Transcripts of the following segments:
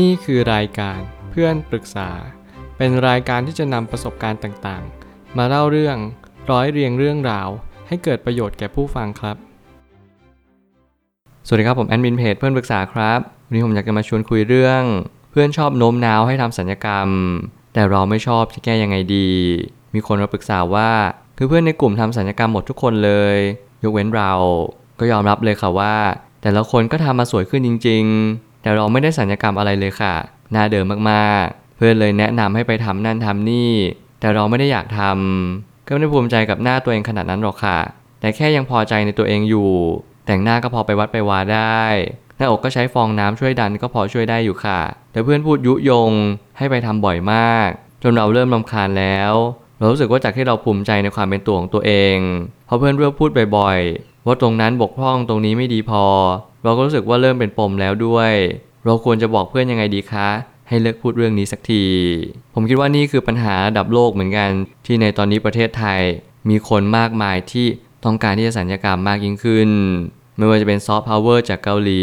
นี่คือรายการเพื่อนปรึกษา เป็นรายการที่จะนำประสบการณ์ต่างๆ มาเล่าเรื่องร้อยเรียงเรื่องราว ให้เกิดประโยชน์แก่ผู้ฟังครับ สวัสดีครับผมแอดมินเพจเพื่อนปรึกษาครับ วันนี้ผมอยากจะมาชวนคุยเรื่อง เพื่อนชอบโน้มน้าวให้ทำสัญญกรรม แต่เราไม่ชอบจะแก้ยังไงดี มีคนมาปรึกษาว่า คือเพื่อนในกลุ่มทำสัญญกรรมหมดทุกคนเลย ยกเว้นเรา ก็ยอมรับเลยค่ะว่า แต่ละคนก็ทำมาสวยขึ้นจริง ๆ แต่เราไม่ได้สัญญกรรมอะไรเลยค่ะ หน้าเดิมมากๆ เพื่อนเลยแนะนำให้ไปทำนั่นทำนี่ แต่เราไม่ได้อยากทำก็ไม่ได้ภูมิใจกับหน้าตัวเองขนาดนั้นหรอกค่ะ แต่แค่ยังพอใจในตัวเองอยู่ แต่งหน้าก็พอไปวัดไปวาได้ หน้าอกก็ใช้ฟองน้ำช่วยดันก็พอช่วยได้อยู่ค่ะ แต่เพื่อนพูดยุยงให้ไปทำบ่อยมาก จนเราเริ่มรำคาญแล้ว เรารู้สึกว่าจากที่เราภูมิใจในความเป็นตัวของตัวเองพอเพื่อนเริ่มพูดบ่อย ว่าตรงนั้นบกพร่องตรงนี้ไม่ดีพอ เราก็รู้สึกว่าเริ่มเป็นปมแล้วด้วย เราควรจะบอกเพื่อนยังไงดีคะ ให้เลิกพูดเรื่องนี้สักที ผมคิดว่านี่คือปัญหาระดับโลกเหมือนกัน ที่ในตอนนี้ประเทศไทย มีคนมากมายที่ต้องการที่จะสัญญกรรมมากยิ่งขึ้น ไม่ว่าจะเป็นซอฟต์พาวเวอร์จากเกาหลี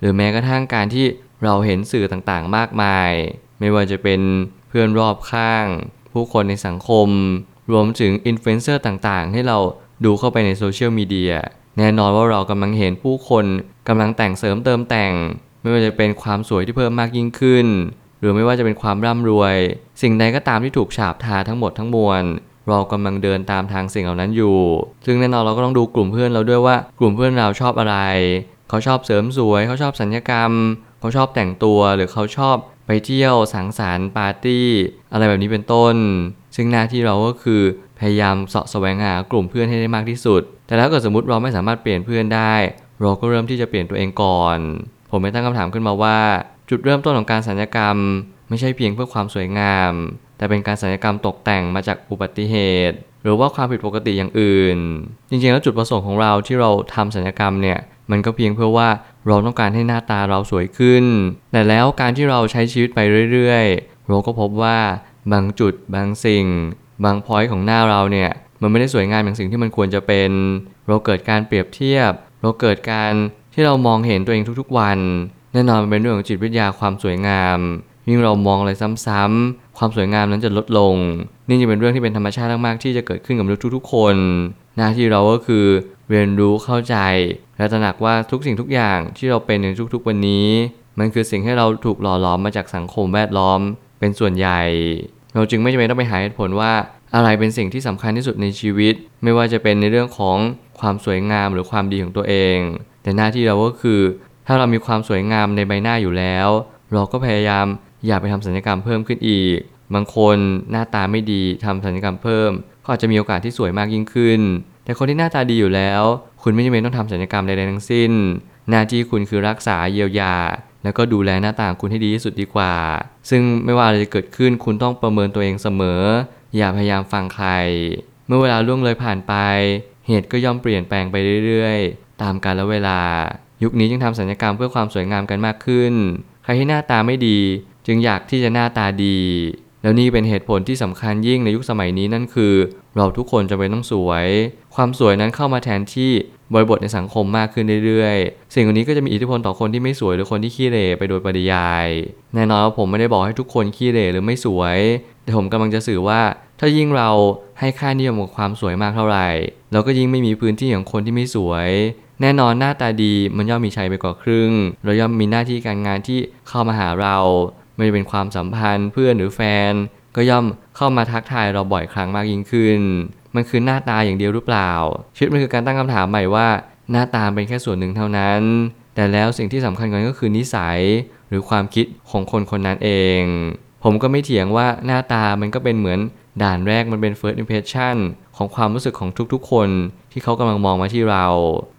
หรือแม้กระทั่งการที่เราเห็นสื่อต่างๆ มากมาย ไม่ว่าจะเป็นเพื่อนรอบข้าง ผู้คนในสังคม รวมถึงอินฟลูเอนเซอร์ต่างๆ ให้เรา ดูเข้าไปในโซเชียลมีเดียแน่นอนว่าเรากำลังเห็นผู้คนกำลังแต่งเสริมเติมแต่ง ไม่ว่าจะเป็นความสวยที่เพิ่มมากยิ่งขึ้น หรือไม่ว่าจะเป็นความร่ำรวย สิ่งใดก็ตามที่ถูกฉาบทาทั้งหมดทั้งมวลเรากำลังเดินตามทางสิ่งเหล่านั้นอยู่ ซึ่งแน่นอนเราก็ต้องดูกลุ่มเพื่อนเราด้วยว่ากลุ่มเพื่อนเราชอบอะไร เขาชอบเสริมสวย เขาชอบศัลยกรรม เขาชอบแต่งตัว หรือเขาชอบไปเที่ยวสังสรรค์ปาร์ตี้ อะไรแบบนี้เป็นต้น ซึ่งหน้าที่เราก็คือ พยายามเสาะแสวงหากลุ่มเพื่อนให้ได้มากที่สุด แต่ถ้าเกิดสมมติเราไม่สามารถเปลี่ยนเพื่อนได้ เราก็เริ่มที่จะเปลี่ยนตัวเองก่อน ผมไม่ตั้งคำถามขึ้นมาว่า จุดเริ่มต้นของการสัญญกรรม ไม่ใช่เพียงเพื่อความสวยงาม แต่เป็นการสัญญกรรมตกแต่งมาจากอุบัติเหตุ หรือว่าความผิดปกติอย่างอื่น จริงๆแล้วจุดประสงค์ของเราที่เราทำสัญญกรรมเนี่ยมันก็เพียงเพื่อว่าเราต้องการให้หน้าตาเราสวยขึ้น แต่แล้วการที่เราใช้ชีวิตไปเรื่อยๆ เราก็พบว่าบางจุดบางสิ่ง บางพอยต์ของหน้าเราเนี่ยมันไม่ได้สวยงามอย่างสิ่งที่มันควรจะเป็น เราเกิดการเปรียบเทียบ เราเกิดการที่เรามองเห็นตัวเองทุกๆวัน แน่นอนมันเป็นเรื่องของจิตวิทยาความสวยงามยิ่งเรามองอะไรซ้ำๆความสวยงามนั้นจะลดลง นี่จะเป็นเรื่องที่เป็นธรรมชาติมากๆที่จะเกิดขึ้นกับมนุษย์ทุกๆคน หน้าที่เราก็คือเรียนรู้เข้าใจ และตระหนักว่าทุกสิ่งทุกอย่างที่เราเป็นในทุกๆวันนี้ มันคือสิ่งให้เราถูกหล่อหลอมมาจากสังคมแวดล้อมเป็นส่วนใหญ่ เราจึงไม่จำเป็นต้องไปหาเหตุผลว่าอะไรเป็นสิ่งที่สำคัญที่สุดในชีวิต ไม่ว่าจะเป็นในเรื่องของความสวยงามหรือความดีของตัวเอง แต่หน้าที่เราก็คือ ถ้าเรามีความสวยงามในใบหน้าอยู่แล้ว เราก็พยายามอย่าไปทำศัลยกรรมเพิ่มขึ้นอีก บางคนหน้าตาไม่ดีทำศัลยกรรมเพิ่ม ก็อาจจะมีโอกาสที่สวยมากยิ่งขึ้น แต่คนที่หน้าตาดีอยู่แล้ว คุณไม่จำเป็นต้องทำศัลยกรรมใดๆทั้งสิ้น หน้าที่คุณคือรักษาเยียวยา แล้วก็ดูแลหน้าตาคุณให้ดีที่สุดดีกว่า ซึ่งไม่ว่าอะไรจะเกิดขึ้นคุณต้องประเมินตัวเองเสมอ อย่าพยายามฟังใคร เมื่อเวลาล่วงเลยผ่านไป เหตุก็ย่อมเปลี่ยนแปลงไปเรื่อยๆ ตามกาลเวลา ยุคนี้จึงทำศัลยกรรมเพื่อความสวยงามกันมากขึ้น ใครที่หน้าตาไม่ดี จึงอยากที่จะหน้าตาดี แล้วนี่เป็นเหตุผลที่สำคัญยิ่งในยุคสมัยนี้นั่นคือ เราทุกคนจะเป็นต้องสวย ความสวยนั้นเข้ามาแทนที่ บริบทในสังคมมากขึ้นเรื่อยๆ สิ่งเหล่านี้ก็จะมีอิทธิพลต่อคนที่ไม่สวยหรือคนที่ขี้เหร่ไปโดยปริยาย แน่นอนว่าผมไม่ได้บอกให้ทุกคนขี้เหร่หรือไม่สวย แต่ผมกำลังจะสื่อว่า ถ้ายิ่งเราให้ค่านิยมกับความสวยมากเท่าไหร่ เราก็ยิ่งไม่มีพื้นที่ของคนที่ไม่สวย แน่นอนหน้าตาดีมันย่อมมีชัยไปกว่าครึ่ง เราย่อมมีหน้าที่การงานที่เข้ามาหาเรา ไม่ว่าเป็นความสัมพันธ์เพื่อนหรือแฟน ก็ย่อมเข้ามาทักทายเราบ่อยครั้งมากยิ่งขึ้น มันคือหน้าตาอย่างเดียวหรือเปล่า ชีวิตมันคือการตั้งคำถามใหม่ว่า หน้าตาเป็นแค่ส่วนหนึ่งเท่านั้น แต่แล้วสิ่งที่สำคัญกว่านั้นก็คือนิสัยหรือความคิดของคนคนนั้นเอง ผมก็ไม่เถียงว่าหน้าตามันก็เป็นเหมือนด่านแรกมันเป็น first impression ของความรู้สึกของทุกๆ คนที่เขากำลังมองมาที่เรา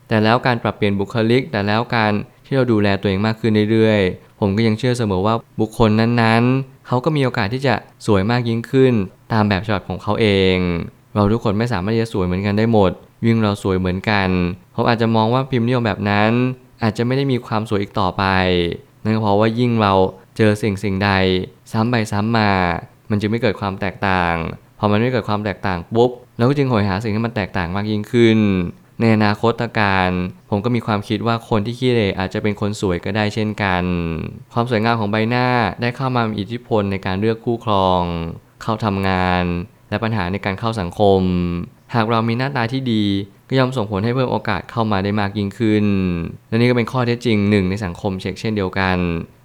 แต่แล้วการปรับเปลี่ยนบุคลิก แต่แล้วการที่เราดูแลตัวเองมากขึ้นเรื่อยๆ ผมก็ยังเชื่อเสมอว่าบุคคลนั้นๆ เขาก็มีโอกาสที่จะสวยมากยิ่งขึ้น ตามแบบฉบับของเขาเอง เราทุกคนไม่สามารถจะสวยเหมือนกันได้หมด ยิ่งเราสวยเหมือนกันเขาอาจจะมองว่าพิมพ์นิยมแบบนั้น อาจจะไม่ได้มีความสวยอีกต่อไป นั่นก็เพราะว่ายิ่งเราเจอสิ่งสิ่งใด ซ้ำไปซ้ำมา มันจึงไม่เกิดความแตกต่าง พอมันไม่เกิดความแตกต่างปุ๊บเราก็จึงหอยหาสิ่งที่มันแตกต่างมากยิ่งขึ้น ในอนาคตการ ผมก็มีความคิดว่าคนที่ขี้เหร่อาจจะเป็นคนสวยก็ได้เช่นกัน ความสวยงามของใบหน้าได้เข้ามามีอิทธิพลในการเลือกคู่ครอง เข้าทำงาน และปัญหาในการเข้าสังคม หากเรามีหน้าตาที่ดี ก็ย่อมส่งผลให้เพิ่มโอกาสเข้ามาได้มากยิ่งขึ้น และนี่ก็เป็นข้อเท็จจริงหนึ่งในสังคมเช็กเช่นเดียวกัน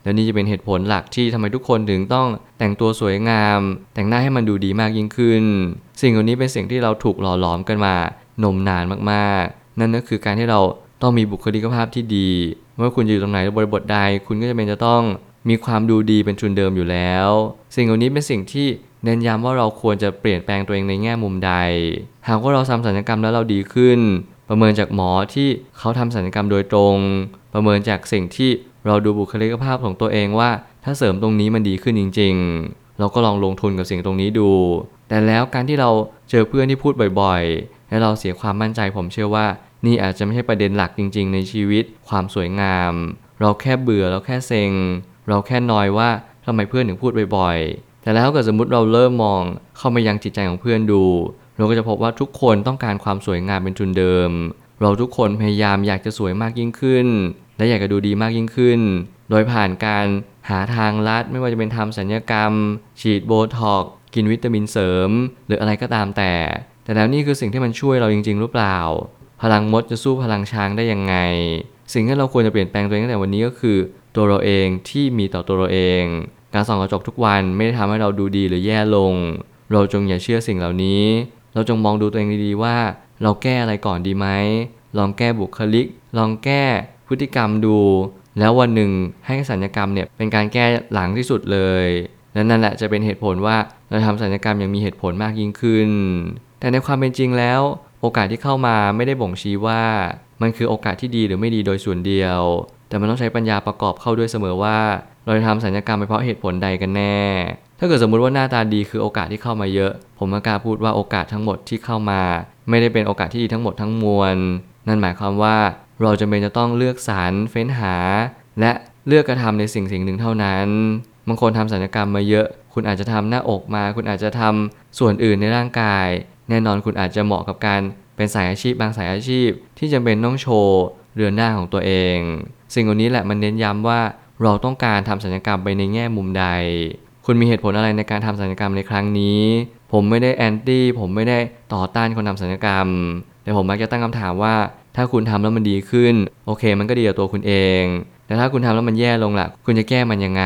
และนี่จะเป็นเหตุผลหลักที่ทำไมทุกคนถึงต้องแต่งตัวสวยงาม แต่งหน้าให้มันดูดีมากยิ่งขึ้น สิ่งเหล่านี้เป็นสิ่งที่เราถูกหล่อหลอมกันมานมนานมากๆ นั่นก็คือการที่เราต้องมีบุคลิกภาพที่ดีไม่ว่าคุณจะอยู่ตรงไหนบริบทใดคุณก็จะเป็นจะต้องมีความดูดีเป็นทุนเดิมอยู่แล้ว สิ่งเหล่านี้เป็นสิ่งที่ เน้นย้ำว่าเราควรจะเปลี่ยนแปลงตัวเองในแง่มุมใด หากว่าเราทำศัลยกรรมแล้วเราดีขึ้น ประเมินจากหมอที่เขาทำศัลยกรรมโดยตรง ประเมินจากสิ่งที่เราดูบุคลิกภาพของตัวเองว่า ถ้าเสริมตรงนี้มันดีขึ้นจริง ๆ เราก็ลองลงทุนกับสิ่งตรงนี้ดู แต่แล้วการที่เราเจอเพื่อนที่พูดบ่อยๆ และเราเสียความมั่นใจผมเชื่อว่า นี่อาจจะไม่ใช่ประเด็นหลักจริง ๆ ในชีวิต ความสวยงาม เราแค่เบื่อเราแค่เซ็ง เราแค่นอยว่าทำไมเพื่อนถึงพูดบ่อยๆ แต่แล้วถ้าเกิดสมมติเราเริ่มมองเข้ามายังจิตใจของเพื่อนดู เราก็จะพบว่าทุกคนต้องการความสวยงามเป็นทุนเดิม เราทุกคนพยายามอยากจะสวยมากยิ่งขึ้น และอยากจะดูดีมากยิ่งขึ้น โดยผ่านการหาทางลัดไม่ว่าจะเป็นทำสัญญกรรม ฉีดโบท็อกกินวิตามินเสริม หรืออะไรก็ตามแต่ แต่แล้วนี่คือสิ่งที่มันช่วยเราจริง ๆ หรือเปล่า พลังมดจะสู้พลังช้างได้ยังไง สิ่งที่เราควรจะเปลี่ยนแปลงตัวเองตั้งแต่วันนี้ก็คือ ตัวเราเองที่มีต่อตัวเราเอง การส่องกระจกทุกวันไม่ได้ทำให้เราดูดีหรือแย่ลง เราจงอย่าเชื่อสิ่งเหล่านี้ เราจงมองดูตัวเองดีๆว่า เราแก้อะไรก่อนดีไหม ลองแก้บุคลิก ลองแก้พฤติกรรมดู แล้ววันหนึ่งให้สัญญกรรมเนี่ยเป็นการแก้หลังที่สุดเลยและนั่นแหละจะเป็นเหตุผลว่าเราทำสัญญกรรมอย่างมีเหตุผลมากยิ่งขึ้น แต่ในความเป็นจริงแล้ว โอกาสที่เข้ามาไม่ได้บ่งชี้ว่า มันคือโอกาสที่ดีหรือไม่ดีโดยส่วนเดียว แต่มันต้องใช้ปัญญาประกอบเข้าด้วยเสมอว่า เราจะทำสัญญกรรมไปเพราะเหตุผลใดกันแน่ ถ้าเกิดสมมุติว่าหน้าตาดีคือโอกาสที่เข้ามาเยอะ ผมกล้าพูดว่าโอกาสทั้งหมดที่เข้ามา ไม่ได้เป็นโอกาสที่ดีทั้งหมดทั้งมวล นั่นหมายความว่าเราจำเป็นจะต้องเลือกสรรเฟ้นหา และเลือกกระทำในสิ่งสิ่งหนึ่งเท่านั้นบางคนทำสัญญกรรมมาเยอะ คุณอาจจะทำหน้าอกมา คุณอาจจะทำส่วนอื่นในร่างกาย แน่นอนคุณอาจจะเหมาะกับการเป็นสายอาชีพบางสายอาชีพที่จำเป็นต้องโชว์ เรือนหน้าของตัวเอง สิ่งเหล่านี้แหละมันเน้นย้ำว่าเราต้องการทำสัญญกรรมไปในแง่มุมใด คุณมีเหตุผลอะไรในการทำสัญญกรรมในครั้งนี้ ผมไม่ได้แอนตี้ผมไม่ได้ต่อต้านคนทำสัญญกรรม แต่ผมมักจะตั้งคำถามว่า ถ้าคุณทำแล้วมันดีขึ้น โอเค มันก็ดีกับตัวคุณเองแต่ถ้าคุณทำแล้วมันแย่ลงล่ะ คุณจะแก้มันยังไง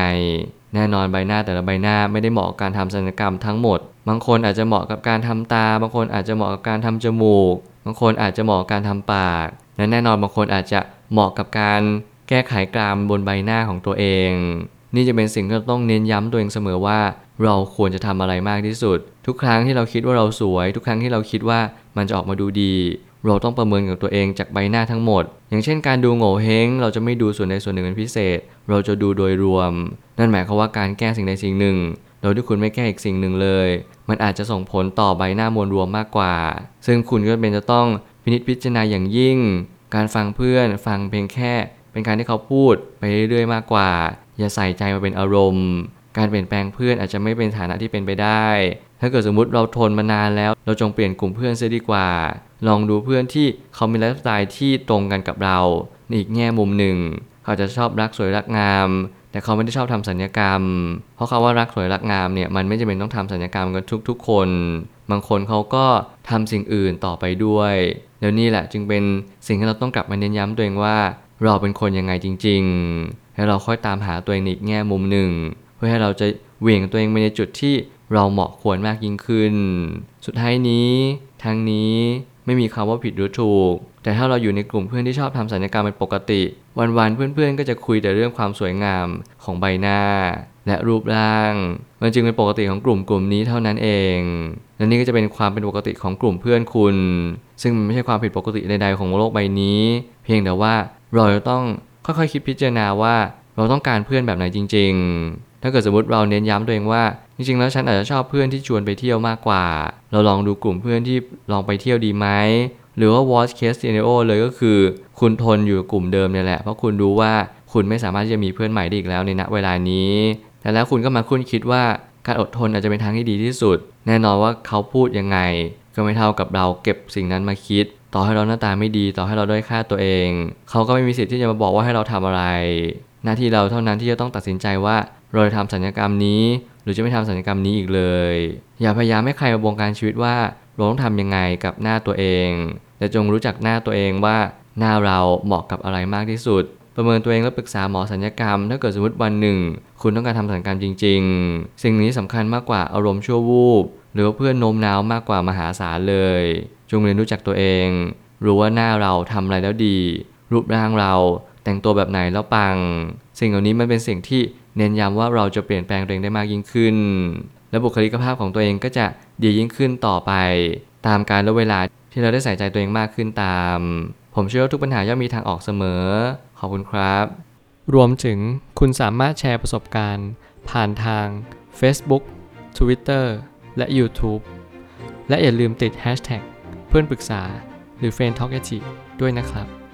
แน่นอนใบหน้าแต่ละใบหน้าไม่ได้เหมาะกับการทำศัลยกรรมทั้งหมด บางคนอาจจะเหมาะกับการทำตา บางคนอาจจะเหมาะกับการทำจมูก บางคนอาจจะเหมาะกับการทำปาก และแน่นอนบางคนอาจจะเหมาะกับการแก้ไขกรามบนใบหน้าของตัวเอง นี่จะเป็นสิ่งที่ต้องเน้นย้ำตัวเองเสมอว่า เราควรจะทำอะไรมากที่สุด ทุกครั้งที่เราคิดว่าเราสวย ทุกครั้งที่เราคิดว่ามันจะออกมาดูดี เราต้องประเมินกับตัวเองจากใบหน้าทั้งหมด อย่างเช่น การดูโง่เฮงเราจะไม่ดูส่วนใดส่วนหนึ่งเป็นพิเศษ เราจะดูโดยรวม นั่นหมายความว่าการแก้สิ่งใดสิ่งหนึ่งโดยที่คุณไม่แก้อีกสิ่งหนึ่งเลย มันอาจจะส่งผลต่อใบหน้ามวลรวมมากกว่า ซึ่งคุณก็เป็นจะต้อง พินิจพิจารณาอย่างยิ่ง การฟังเพื่อนฟังเพียงแค่ เป็นการที่เขาพูดไปเรื่อยๆมากกว่า อย่าใส่ใจมาเป็นอารมณ์ การเปลี่ยนแปลงเพื่อนอาจจะไม่เป็นฐานะที่เป็นไปได้ ถ้าเกิดสมมติเราทนมานานแล้ว เราจงเปลี่ยนกลุ่มเพื่อนเสียดีกว่า ลองดูเพื่อนที่เขามีไลฟ์สไตล์ที่ตรงกันกับเราในอีกแง่มุมหนึ่ง เขาจะชอบรักสวยรักงาม แต่เขาไม่ได้ชอบทำสัญญกรรม เพราะเขาว่ารักสวยรักงามเนี่ยมันไม่จำเป็นต้องทำสัญญกรรมกันทุก ๆ คน บางคนเขาก็ทำสิ่งอื่นต่อไปด้วยเดี๋ยวนี้แหละจึงเป็นสิ่งที่เราต้องกลับมาเน้นย้ำตัวเองว่า เราเป็นคนยังไงจริงๆแล้เราค่อยตามหาตัวเองอีกแง่มุมหนึ่ง เพื่อให้เราจะเหวี่ยงตัวเองไปในจุดที่เราเหมาะควรมากยิ่งขึ้น สุดท้ายนี้ ทั้งนี้ ไม่มีคำว่าผิดหรือถูก แต่ถ้าเราอยู่ในกลุ่มเพื่อนที่ชอบทำสัญญกรรมเป็นปกติ วันๆเพื่อนๆ ก็จะคุยแต่เรื่องความสวยงามของใบหน้า และรูปร่าง มันจึงเป็นปกติของกลุ่มกลุ่มนี้เท่านั้นเอง และนี่ก็จะเป็นความเป็นปกติของกลุ่มเพื่อนคุณ ซึ่งมันไม่ใช่ความผิดปกติใดๆของโลกใบนี้ เพียงแต่ว่าเราจะต้องค่อยๆคิดพิจารณาว่าเราต้องการเพื่อนแบบไหนจริง ๆ ถ้าเกิดสมมติเราเน้นย้ำตัวเองว่า จริงๆ แล้วฉันอาจจะชอบเพื่อนที่ชวนไปเที่ยวมากกว่า เราลองดูกลุ่มเพื่อนที่ลองไปเที่ยวดีไหมหรือว่า worst case scenario เลยก็คือ คุณทนอยู่กลุ่มเดิมเนี่ยแหละ เพราะคุณรู้ว่าคุณไม่สามารถที่จะมีเพื่อนใหม่ได้อีกแล้วในณเวลานี้ แต่แล้วคุณก็มาคุ้นคิดว่าการอดทนอาจจะเป็นทางที่ดีที่สุด แน่นอนว่าเขาพูดยังไง ก็ไม่เท่ากับเราเก็บสิ่งนั้นมาคิด ต่อให้เราหน้าตาไม่ดี ต่อให้เราด้อยค่าตัวเอง เขาก็ไม่มีสิทธิ์ที่จะมาบอกว่าให้เราทำอะไร หน้าที่เราเท่านั้นที่จะต้องตัดสินใจว่าเราจะทำสัญญกรรมนี้ หรือจะไม่ทำสัญญกรรมนี้อีกเลย อย่าพยายามให้ใครมาบงการชีวิตว่าเราต้องทำยังไงกับหน้าตัวเองแต่จงรู้จักหน้าตัวเองว่าหน้าเราเหมาะกับอะไรมากที่สุด ประเมินตัวเองและปรึกษาหมอสัญญกรรม ถ้าเกิดสมมติวันหนึ่ง คุณต้องการทำสัญญกรรมจริง ๆ สิ่งนี้สำคัญมากกว่าอารมณ์ชั่ววูบหรือว่าเพื่อนโน้มน้าวมากกว่ามหาศาลเลย จงเรียนรู้จักตัวเอง รู้ว่าหน้าเราทำอะไรแล้วดี รูปร่างเรา แต่งตัวแบบไหนแล้วปัง สิ่งเหล่านี้มันเป็นสิ่งที่เน้นย้ำว่าเราจะเปลี่ยนแปลงตัวเองได้มากยิ่งขึ้น และบุคลิกภาพของตัวเองก็จะดียิ่งขึ้นต่อไป ตามการและเวลาที่เราได้ใส่ใจตัวเองมากขึ้นตาม ผมเชื่อว่าทุกปัญหาย่อมมีทางออกเสมอ ขอบคุณครับ รวมถึงคุณสามารถแชร์ประสบการณ์ ผ่านทาง Facebook Twitter และ YouTube และอย่าลืมติด Hashtag เพื่อนปรึกษาหรือ f r ร e n d t a l k ด้วยนะครับ